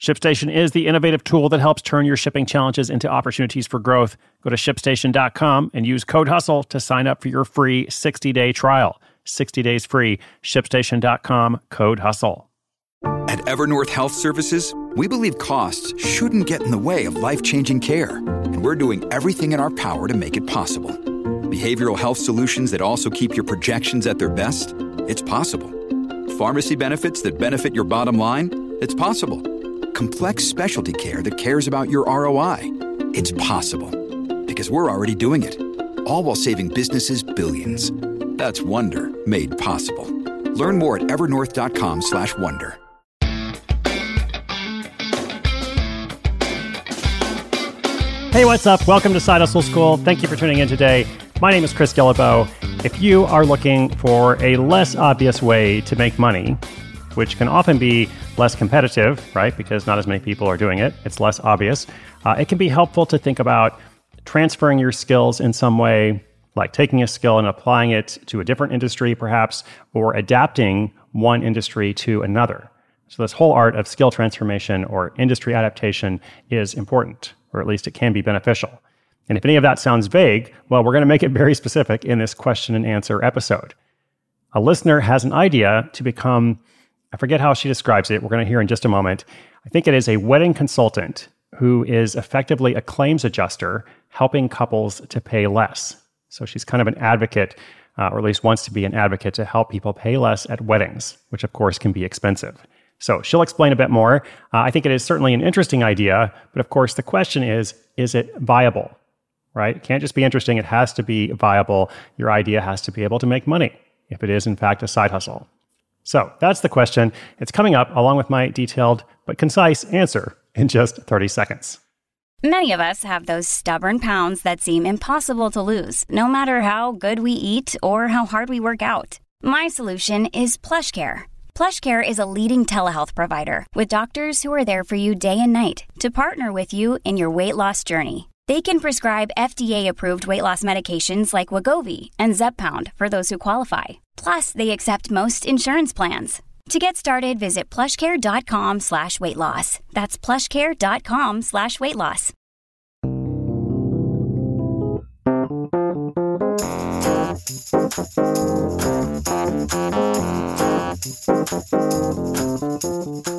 ShipStation is the innovative tool that helps turn your shipping challenges into opportunities for growth. Go to shipstation.com and use code HUSTLE to sign up for your free 60 day trial. 60 days free. ShipStation.com, code HUSTLE. At Evernorth Health Services, we believe costs shouldn't get in the way of life changing care, and we're doing everything in our power to make it possible. Behavioral health solutions that also keep your projections at their best? It's possible. Pharmacy benefits that benefit your bottom line? It's possible complex specialty care that cares about your ROI. It's possible because we're already doing it. All while saving businesses billions. That's Wonder made possible. Learn more at evernorth.com/wonder. Hey, what's up? Welcome to Side Hustle School. Thank you for tuning in today. My name is Chris Guillebeau. If you are looking for a less obvious way to make money, which can often be less competitive, right? Because not as many people are doing it. It's less obvious. Uh, it can be helpful to think about transferring your skills in some way, like taking a skill and applying it to a different industry, perhaps, or adapting one industry to another. So, this whole art of skill transformation or industry adaptation is important, or at least it can be beneficial. And if any of that sounds vague, well, we're going to make it very specific in this question and answer episode. A listener has an idea to become I forget how she describes it. We're going to hear in just a moment. I think it is a wedding consultant who is effectively a claims adjuster helping couples to pay less. So she's kind of an advocate, uh, or at least wants to be an advocate to help people pay less at weddings, which of course can be expensive. So she'll explain a bit more. Uh, I think it is certainly an interesting idea, but of course the question is is it viable? Right? It can't just be interesting, it has to be viable. Your idea has to be able to make money if it is, in fact, a side hustle. So that's the question. It's coming up along with my detailed but concise answer in just 30 seconds. Many of us have those stubborn pounds that seem impossible to lose, no matter how good we eat or how hard we work out. My solution is PlushCare. PlushCare is a leading telehealth provider with doctors who are there for you day and night to partner with you in your weight loss journey. They can prescribe FDA-approved weight loss medications like Wegovy and Zepbound for those who qualify Plus, they accept most insurance plans. To get started, visit plushcare.com slash weight loss. That's plushcare.com slash weight loss.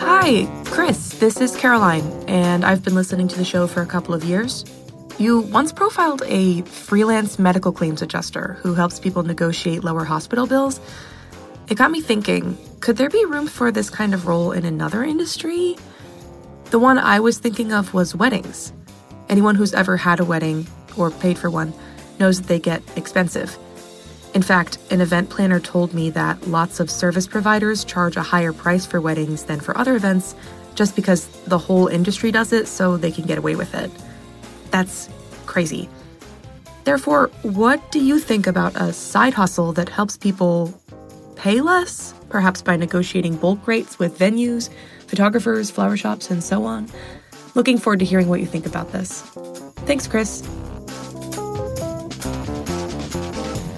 Hi, Chris. This is Caroline, and I've been listening to the show for a couple of years. You once profiled a freelance medical claims adjuster who helps people negotiate lower hospital bills. It got me thinking could there be room for this kind of role in another industry? The one I was thinking of was weddings. Anyone who's ever had a wedding or paid for one knows that they get expensive. In fact, an event planner told me that lots of service providers charge a higher price for weddings than for other events just because the whole industry does it so they can get away with it. That's crazy. Therefore, what do you think about a side hustle that helps people pay less, perhaps by negotiating bulk rates with venues, photographers, flower shops, and so on? Looking forward to hearing what you think about this. Thanks, Chris.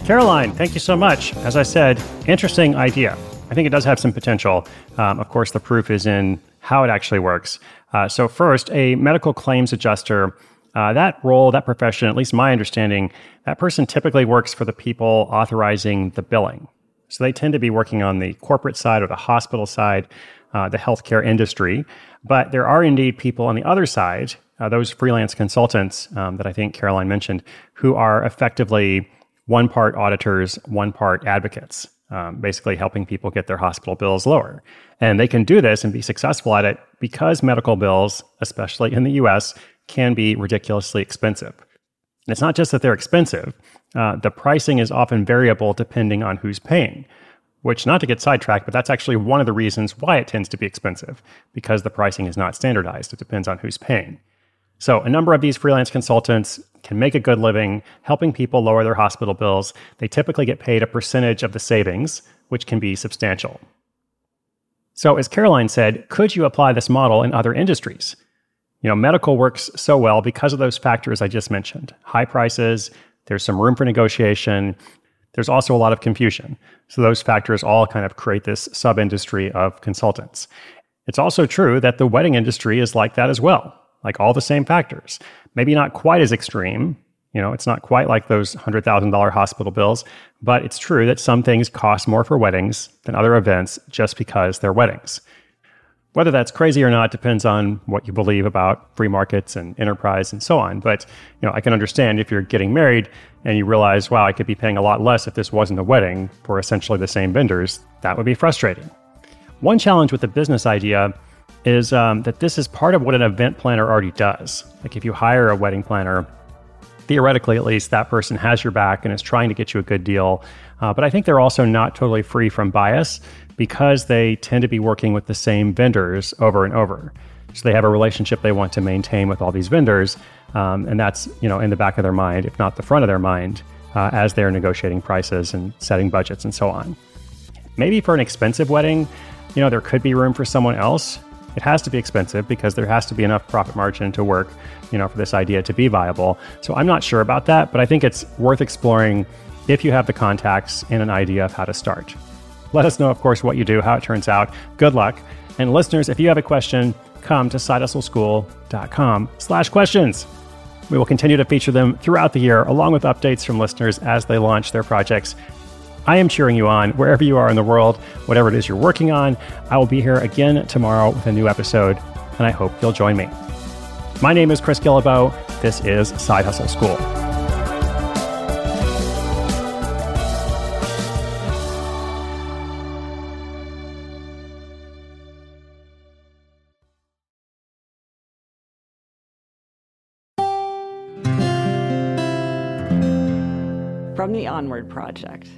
Caroline, thank you so much. As I said, interesting idea. I think it does have some potential. Um, of course, the proof is in how it actually works. Uh, so, first, a medical claims adjuster uh, that role, that profession, at least my understanding, that person typically works for the people authorizing the billing. So they tend to be working on the corporate side or the hospital side, uh, the healthcare industry. But there are indeed people on the other side, uh, those freelance consultants um, that I think Caroline mentioned, who are effectively one part auditors, one part advocates. Um, basically helping people get their hospital bills lower. And they can do this and be successful at it because medical bills, especially in the US, can be ridiculously expensive. And it's not just that they're expensive, uh, the pricing is often variable depending on who's paying. which, not to get sidetracked, but that's actually one of the reasons why it tends to be expensive, because the pricing is not standardized. It depends on who's paying. So, a number of these freelance consultants can make a good living helping people lower their hospital bills. They typically get paid a percentage of the savings, which can be substantial. So, as Caroline said, could you apply this model in other industries? You know, medical works so well because of those factors I just mentioned high prices, there's some room for negotiation, there's also a lot of confusion. So, those factors all kind of create this sub industry of consultants. It's also true that the wedding industry is like that as well, like all the same factors. Maybe not quite as extreme. You know, it's not quite like those $100,000 hospital bills, but it's true that some things cost more for weddings than other events just because they're weddings. Whether that's crazy or not depends on what you believe about free markets and enterprise and so on. But you know, I can understand if you're getting married and you realize, wow, I could be paying a lot less if this wasn't a wedding for essentially the same vendors. That would be frustrating. One challenge with the business idea is um, that this is part of what an event planner already does. Like if you hire a wedding planner, theoretically at least, that person has your back and is trying to get you a good deal. Uh, but I think they're also not totally free from bias because they tend to be working with the same vendors over and over. So they have a relationship they want to maintain with all these vendors, um, and that's you know in the back of their mind, if not the front of their mind, uh, as they're negotiating prices and setting budgets and so on. Maybe for an expensive wedding, you know there could be room for someone else. It has to be expensive because there has to be enough profit margin to work, you know, for this idea to be viable. So I'm not sure about that, but I think it's worth exploring if you have the contacts and an idea of how to start. Let us know, of course, what you do, how it turns out. Good luck. And listeners, if you have a question, come to sidehustleschool.com slash questions. We will continue to feature them throughout the year, along with updates from listeners as they launch their projects. I am cheering you on wherever you are in the world, whatever it is you're working on. I will be here again tomorrow with a new episode, and I hope you'll join me. My name is Chris Guillebeau. This is Side Hustle School. from the Onward Project.